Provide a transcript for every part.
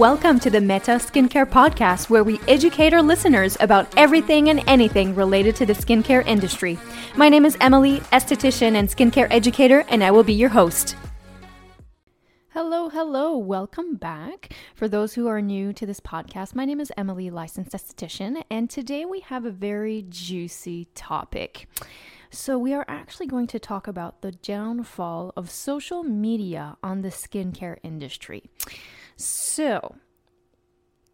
Welcome to the Meta Skincare Podcast, where we educate our listeners about everything and anything related to the skincare industry. My name is Emily, esthetician and skincare educator, and I will be your host. Hello, hello, welcome back. For those who are new to this podcast, my name is Emily, licensed esthetician, and today we have a very juicy topic. So, we are actually going to talk about the downfall of social media on the skincare industry. So,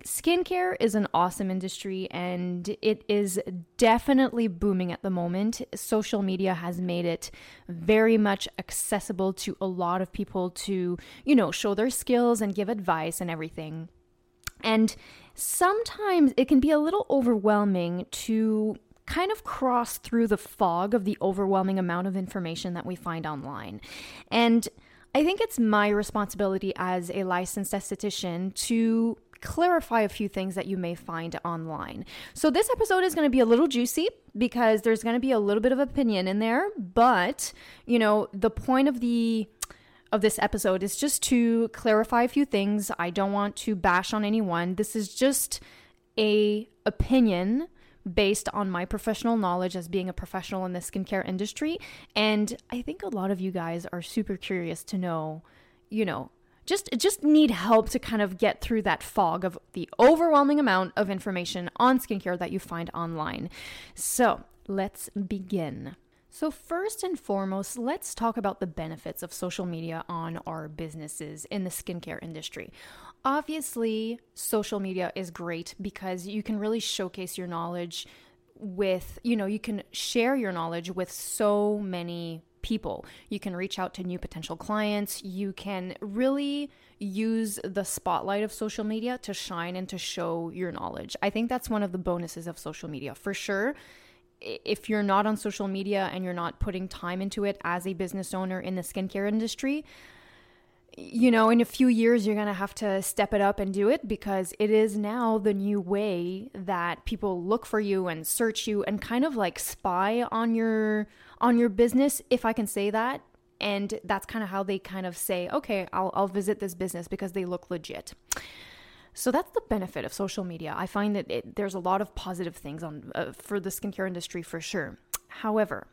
skincare is an awesome industry and it is definitely booming at the moment. Social media has made it very much accessible to a lot of people to, you know, show their skills and give advice and everything. And sometimes it can be a little overwhelming to kind of cross through the fog of the overwhelming amount of information that we find online. And I think it's my responsibility as a licensed esthetician to clarify a few things that you may find online. So, this episode is going to be a little juicy because there's going to be a little bit of opinion in there, but you know, the point of the of this episode is just to clarify a few things. I don't want to bash on anyone. This is just a opinion based on my professional knowledge as being a professional in the skincare industry. And I think a lot of you guys are super curious to know, you know, just just need help to kind of get through that fog of the overwhelming amount of information on skincare that you find online. So, let's begin. So, first and foremost, let's talk about the benefits of social media on our businesses in the skincare industry. Obviously, social media is great because you can really showcase your knowledge with, you know, you can share your knowledge with so many people. You can reach out to new potential clients. You can really use the spotlight of social media to shine and to show your knowledge. I think that's one of the bonuses of social media for sure. If you're not on social media and you're not putting time into it as a business owner in the skincare industry, you know, in a few years, you're going to have to step it up and do it because it is now the new way that people look for you and search you and kind of like spy on your on your business if I can say that and that's kind of how they kind of say okay I'll I'll visit this business because they look legit. So that's the benefit of social media. I find that it, there's a lot of positive things on uh, for the skincare industry for sure. However,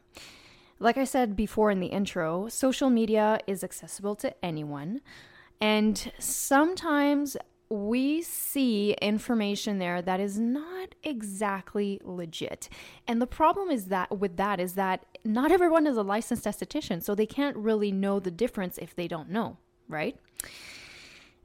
like I said before in the intro, social media is accessible to anyone. And sometimes we see information there that is not exactly legit. And the problem is that with that is that not everyone is a licensed esthetician, so they can't really know the difference if they don't know, right?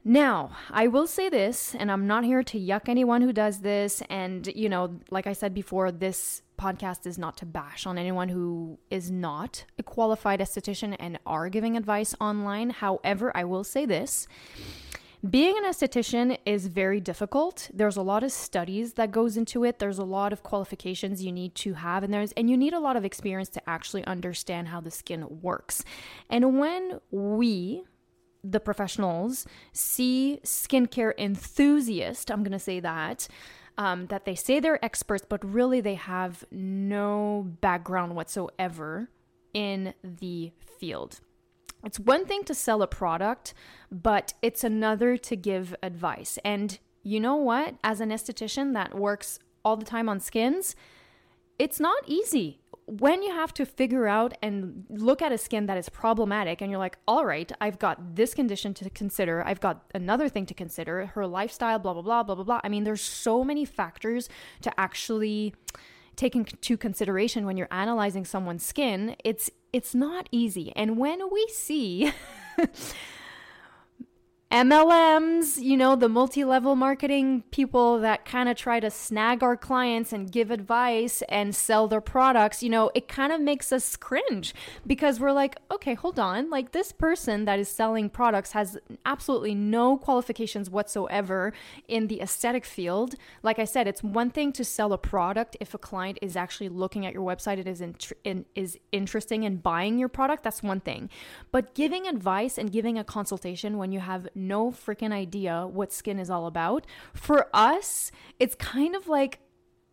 Now, I will say this, and I'm not here to yuck anyone who does this. And, you know, like I said before, this podcast is not to bash on anyone who is not a qualified esthetician and are giving advice online. However, I will say this. Being an esthetician is very difficult. There's a lot of studies that goes into it. There's a lot of qualifications you need to have and there's and you need a lot of experience to actually understand how the skin works. And when we the professionals see skincare enthusiast, I'm going to say that, um, that they say they're experts, but really they have no background whatsoever in the field. It's one thing to sell a product, but it's another to give advice. And you know what? As an esthetician that works all the time on skins, it's not easy when you have to figure out and look at a skin that is problematic and you're like, all right, I've got this condition to consider, I've got another thing to consider, her lifestyle, blah, blah, blah, blah, blah, blah. I mean, there's so many factors to actually take into consideration when you're analyzing someone's skin. It's it's not easy. And when we see MLMs, you know, the multi level marketing people that kind of try to snag our clients and give advice and sell their products, you know, it kind of makes us cringe because we're like, okay, hold on. Like, this person that is selling products has absolutely no qualifications whatsoever in the aesthetic field. Like I said, it's one thing to sell a product if a client is actually looking at your website, it is, in, is interesting in buying your product. That's one thing. But giving advice and giving a consultation when you have no freaking idea what skin is all about, for us, it's kind of like,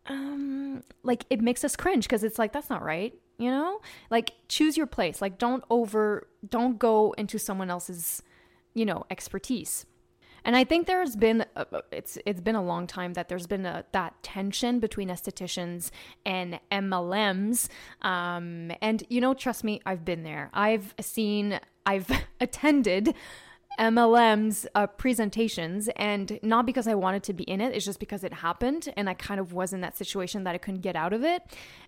um, like it makes us cringe because it's like, that's not right. You know, like choose your place. Like don't over, don't go into someone else's, you know, expertise. And I think there's been a, it's it's been a long time that there's been a, that tension between estheticians and MLMs. Um, and you know, trust me, I've been there. I've seen, I've attended MLM's uh, presentations, and not because I wanted to be in it, it's just because it happened, and I kind of was in that situation that I couldn't get out of it.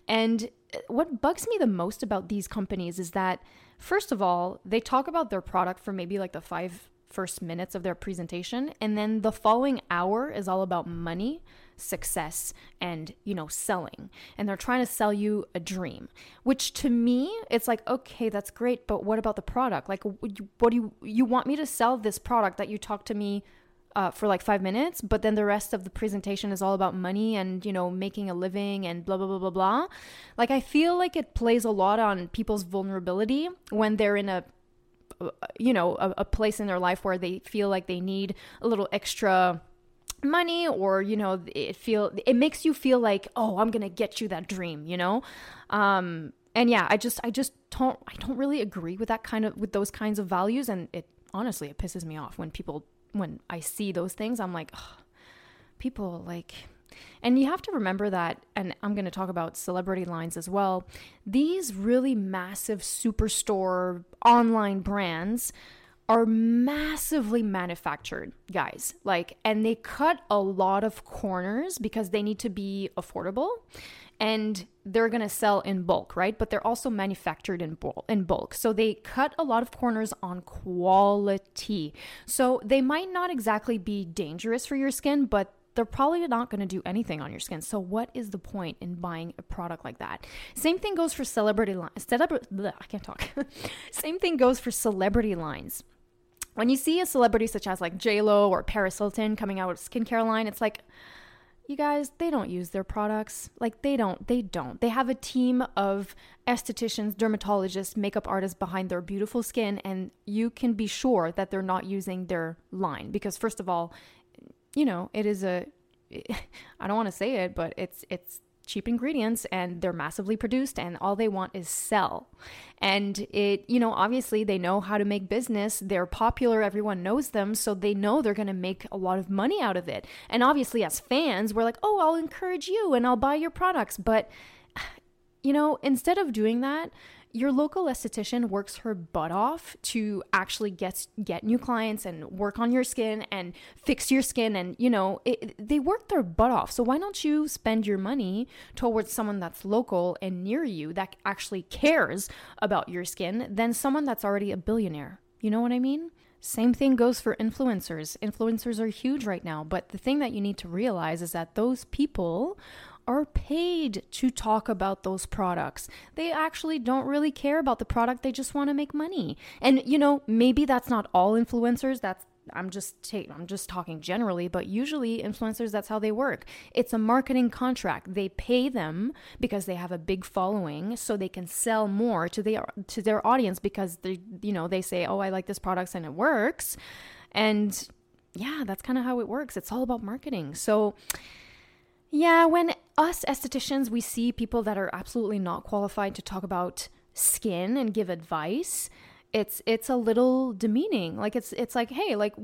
And what bugs me the most about these companies is that, first of all, they talk about their product for maybe like the five first minutes of their presentation and then the following hour is all about money success and you know selling and they're trying to sell you a dream which to me it's like okay that's great but what about the product like what do you you want me to sell this product that you talk to me uh, for like five minutes, but then the rest of the presentation is all about money and, you know, making a living and blah, blah, blah, blah, blah. Like, I feel like it plays a lot on people's vulnerability when they're in a you know, a, a place in their life where they feel like they need a little extra money or you know it feel it makes you feel like oh i'm gonna get you that dream you know um and yeah i just i just don't i don't really agree with that kind of with those kinds of values and it honestly it pisses me off when people when i see those things i'm like people like and you have to remember that, and I'm going to talk about celebrity lines as well. These really massive superstore online brands are massively manufactured, guys. Like, and they cut a lot of corners because they need to be affordable and they're going to sell in bulk, right? But they're also manufactured in bulk, in bulk. So they cut a lot of corners on quality. So they might not exactly be dangerous for your skin, but they're probably not going to do anything on your skin. So what is the point in buying a product like that? Same thing goes for celebrity lines. Celebra- I can't talk. Same thing goes for celebrity lines. When you see a celebrity such as like J Lo or Paris Hilton coming out with skincare line, it's like, you guys, they don't use their products. Like they don't, they don't. They have a team of estheticians, dermatologists, makeup artists behind their beautiful skin, and you can be sure that they're not using their line because first of all, you know, it is a I don't want to say it, but it's it's cheap ingredients and they're massively produced and all they want is sell. And it, you know, obviously they know how to make business. They're popular, everyone knows them, so they know they're going to make a lot of money out of it. And obviously as fans, we're like, "Oh, I'll encourage you and I'll buy your products." But you know, instead of doing that, your local esthetician works her butt off to actually get get new clients and work on your skin and fix your skin and you know it, they work their butt off. So why don't you spend your money towards someone that's local and near you that actually cares about your skin than someone that's already a billionaire? You know what i mean? Same thing goes for influencers. Influencers are huge right now, but the thing that you need to realize is that those people are paid to talk about those products. They actually don't really care about the product, they just want to make money. And you know, maybe that's not all influencers, that's I'm just I'm just talking generally, but usually influencers that's how they work. It's a marketing contract. They pay them because they have a big following so they can sell more to their to their audience because they you know, they say, "Oh, I like this product and it works." And yeah, that's kind of how it works. It's all about marketing. So yeah, when us estheticians, we see people that are absolutely not qualified to talk about skin and give advice, it's it's a little demeaning. Like it's it's like hey like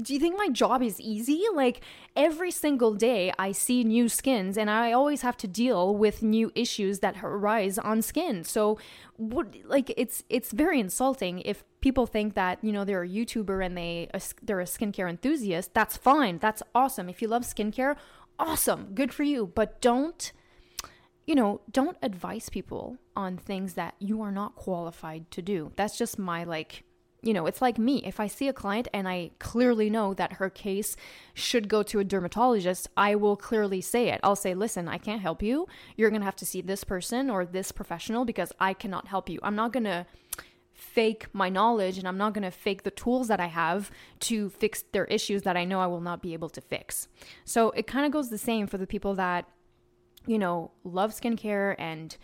do you think my job is easy? Like every single day i see new skins and i always have to deal with new issues that arise on skin. So what like it's it's very insulting if people think that you know they're a youtuber and they they're a skincare enthusiast that's fine that's awesome. If you love skincare awesome, good for you. But don't, you know, don't advise people on things that you are not qualified to do. That's just my like, you know, it's like me. If I see a client and I clearly know that her case should go to a dermatologist, I will clearly say it. I'll say, listen, I can't help you. You're going to have to see this person or this professional because I cannot help you. I'm not going to fake my knowledge and I'm not going to fake the tools that I have to fix their issues that I know I will not be able to fix. So it kind of goes the same for the people that, you know, love skincare and,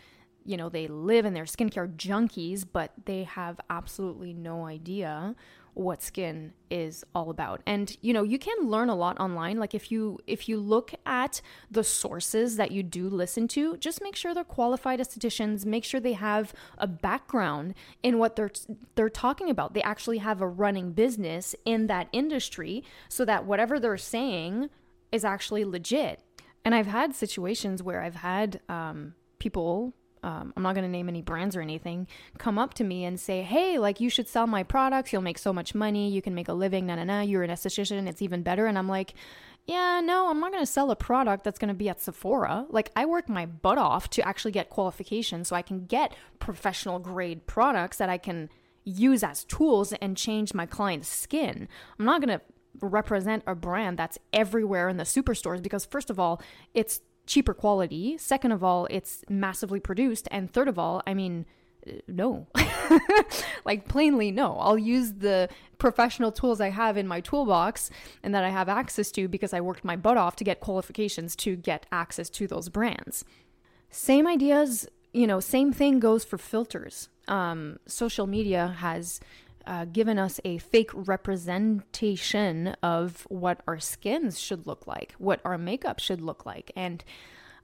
you know, they live in their skincare junkies, but they have absolutely no idea what skin is all about. And you know, you can learn a lot online. Like if you if you look at the sources that you do listen to, just make sure they're qualified estheticians, make sure they have a background in what they're they're talking about. They actually have a running business in that industry so that whatever they're saying is actually legit. And I've had situations where I've had um, people um, I'm not going to name any brands or anything, come up to me and say, hey, like you should sell my products. You'll make so much money. You can make a living. Na na na. You're an esthetician. It's even better. And I'm like, yeah, no, I'm not going to sell a product that's going to be at Sephora. Like, I work my butt off to actually get qualifications so I can get professional grade products that I can use as tools and change my client's skin. I'm not going to represent a brand that's everywhere in the superstores because, first of all, it's cheaper quality. Second of all, it's massively produced. And third of all, I mean, uh, no. like, plainly, no. I'll use the professional tools I have in my toolbox and that I have access to because I worked my butt off to get qualifications to get access to those brands. Same ideas, you know, same thing goes for filters. Um, social media has uh, given us a fake representation of what our skins should look like, what our makeup should look like. And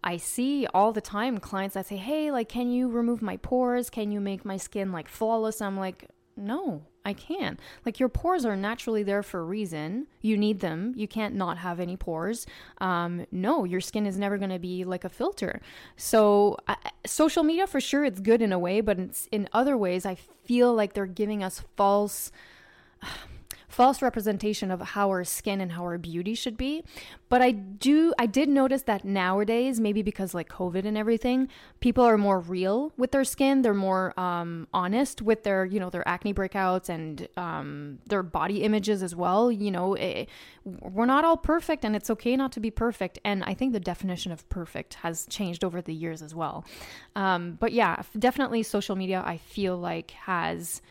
I see all the time clients that say, Hey, like, can you remove my pores? Can you make my skin like flawless? I'm like, No, I can. Like your pores are naturally there for a reason. You need them. You can't not have any pores. Um, no, your skin is never going to be like a filter. So uh, social media for sure it's good in a way, but in other ways I feel like they're giving us false false representation of how our skin and how our beauty should be. But I do, I did notice that nowadays, maybe because like COVID and everything, people are more real with their skin. They're more um, honest with their, you know, their acne breakouts and um, their body images as well. You know, it, eh, we're not all perfect and it's okay not to be perfect. And I think the definition of perfect has changed over the years as well. Um, but yeah, definitely social media, I feel like has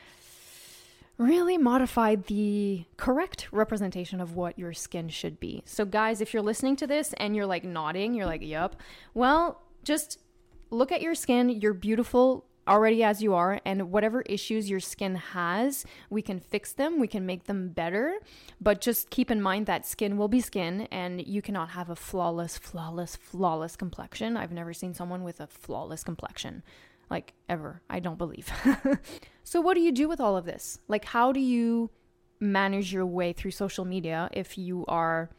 really modified the correct representation of what your skin should be. So, guys, if you're listening to this and you're like nodding, you're like, yep, well, just look at your skin. You're beautiful already as you are, and whatever issues your skin has, we can fix them, we can make them better. But just keep in mind that skin will be skin, and you cannot have a flawless, flawless, flawless complexion. I've never seen someone with a flawless complexion like ever. I don't believe. so, what do you do with all of this? Like, how do you manage your way through social media if you are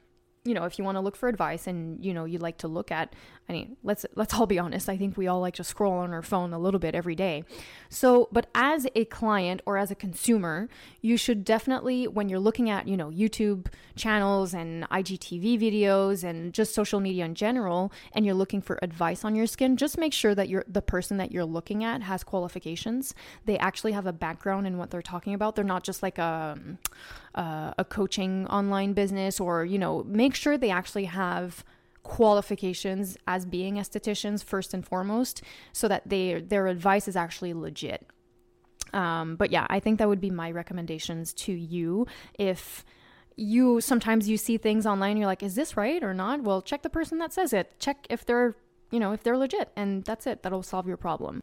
you know, if you want to look for advice and you know you like to look at, I mean, let's let's all be honest. I think we all like to scroll on our phone a little bit every day. So, but as a client or as a consumer, you should definitely, when you're looking at you know YouTube channels and IGTV videos and just social media in general, and you're looking for advice on your skin, just make sure that you're the person that you're looking at has qualifications. They actually have a background in what they're talking about. They're not just like a uh, a coaching online business or you know make sure they actually have qualifications as being estheticians first and foremost so that they their advice is actually legit. Um, but yeah i think that would be my recommendations to you. If you sometimes you see things online you're like is this right or not? Well check the person that says it. Check if they're you know if they're legit and that's it. That'll solve your problem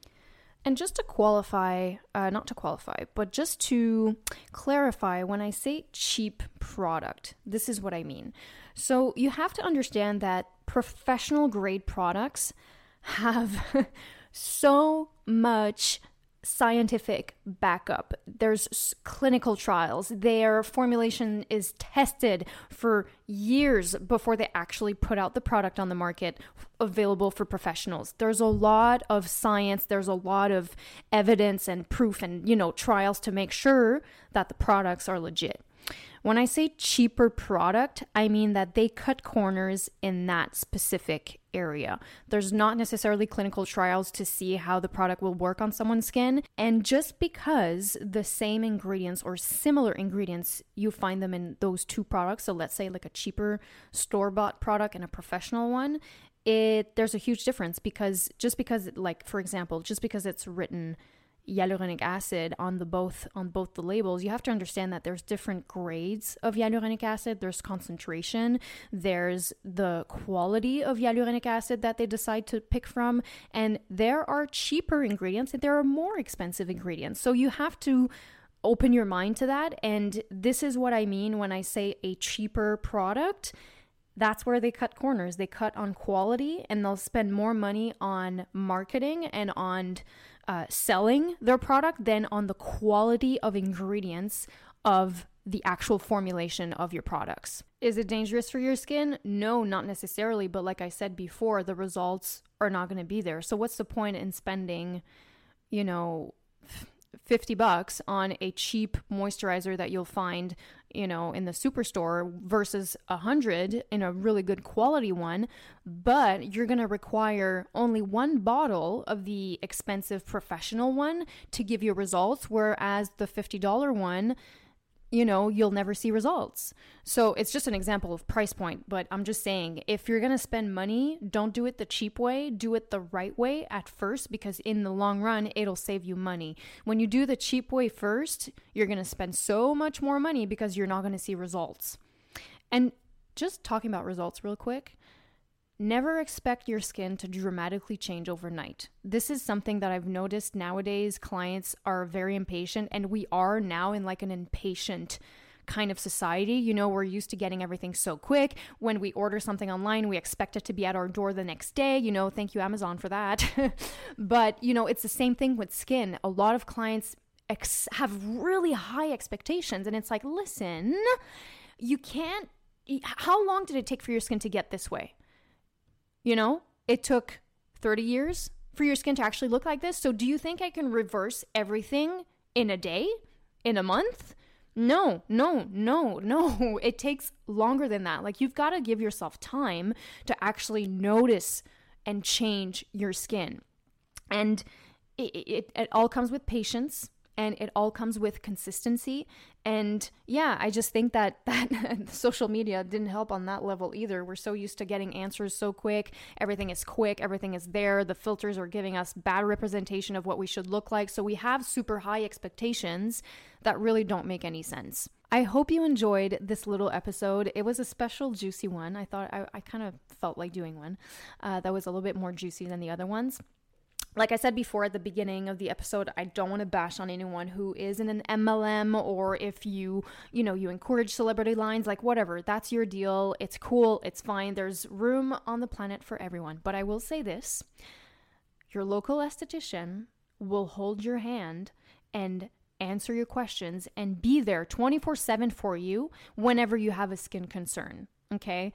and just to qualify, uh, not to qualify, but just to clarify, when I say cheap product, this is what I mean. So you have to understand that professional grade products have so much scientific backup. There's clinical trials. Their formulation is tested for years before they actually put out the product on the market available for professionals. There's a lot of science, there's a lot of evidence and proof and, you know, trials to make sure that the products are legit. When I say cheaper product, I mean that they cut corners in that specific area. There's not necessarily clinical trials to see how the product will work on someone's skin. And just because the same ingredients or similar ingredients, you find them in those two products, so let's say like a cheaper store bought product and a professional one, it there's a huge difference because just because like for example, just because it's written hyaluronic acid on the both on both the labels. You have to understand that there's different grades of hyaluronic acid. There's concentration. There's the quality of hyaluronic acid that they decide to pick from. And there are cheaper ingredients and there are more expensive ingredients. So you have to open your mind to that. And this is what I mean when I say a cheaper product. That's where they cut corners. They cut on quality and they'll spend more money on marketing and on uh, selling their product than on the quality of ingredients of the actual formulation of your products. Is it dangerous for your skin? No, not necessarily. But like I said before, the results are not going to be there. So, what's the point in spending, you know, 50 bucks on a cheap moisturizer that you'll find, you know, in the superstore versus a 100 in a really good quality one, but you're going to require only one bottle of the expensive professional one to give you results whereas the $50 one you know, you'll never see results. So it's just an example of price point, but I'm just saying if you're going to spend money, don't do it the cheap way, do it the right way at first because in the long run, it'll save you money. When you do the cheap way first, you're going to spend so much more money because you're not going to see results. And just talking about results real quick, Never expect your skin to dramatically change overnight. This is something that I've noticed nowadays. Clients are very impatient, and we are now in like an impatient kind of society. You know, we're used to getting everything so quick. When we order something online, we expect it to be at our door the next day. You know, thank you, Amazon, for that. but, you know, it's the same thing with skin. A lot of clients ex- have really high expectations, and it's like, listen, you can't. How long did it take for your skin to get this way? You know, it took 30 years for your skin to actually look like this. So, do you think I can reverse everything in a day, in a month? No, no, no, no. It takes longer than that. Like, you've got to give yourself time to actually notice and change your skin. And it, it, it all comes with patience and it all comes with consistency. And yeah i just think that that social media didn't help on that level either. We're so used to getting answers so quick. Everything is quick. Everything is there. The filters are giving us bad representation of what we should look like. So we have super high expectations that really don't make any sense. I hope you enjoyed this little episode. It was a special, juicy one. I thought I, I kind of felt like doing one uh, that was a little bit more juicy than the other ones like I said before at the beginning of the episode, I don't want to bash on anyone who is in an MLM or if you, you know, you encourage celebrity lines, like whatever, that's your deal. It's cool, it's fine. There's room on the planet for everyone. But I will say this your local esthetician will hold your hand and answer your questions and be there 24 7 for you whenever you have a skin concern. Okay.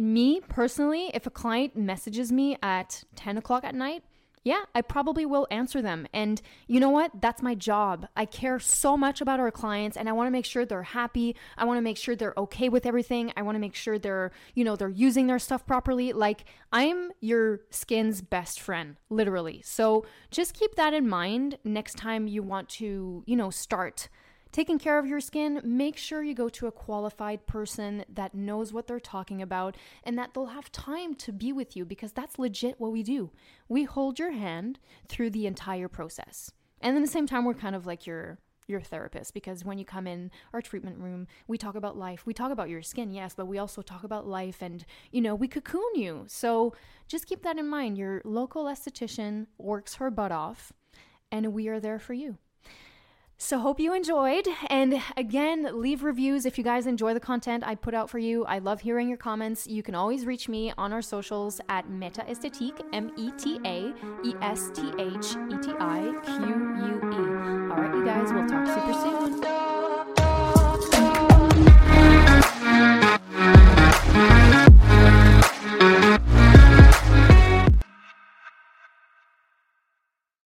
Me personally, if a client messages me at 10 o'clock at night, yeah, I probably will answer them. And you know what? That's my job. I care so much about our clients and I want to make sure they're happy. I want to make sure they're okay with everything. I want to make sure they're, you know, they're using their stuff properly. Like I'm your skin's best friend, literally. So just keep that in mind next time you want to, you know, start taking care of your skin, make sure you go to a qualified person that knows what they're talking about and that they'll have time to be with you because that's legit what we do. We hold your hand through the entire process. And at the same time, we're kind of like your your therapist because when you come in our treatment room, we talk about life. We talk about your skin, yes, but we also talk about life and, you know, we cocoon you. So just keep that in mind. Your local esthetician works her butt off, and we are there for you. So, hope you enjoyed. And again, leave reviews if you guys enjoy the content I put out for you. I love hearing your comments. You can always reach me on our socials at Meta Esthétique, M E T A E S T H E T I Q U E. All right, you guys, we'll talk to you.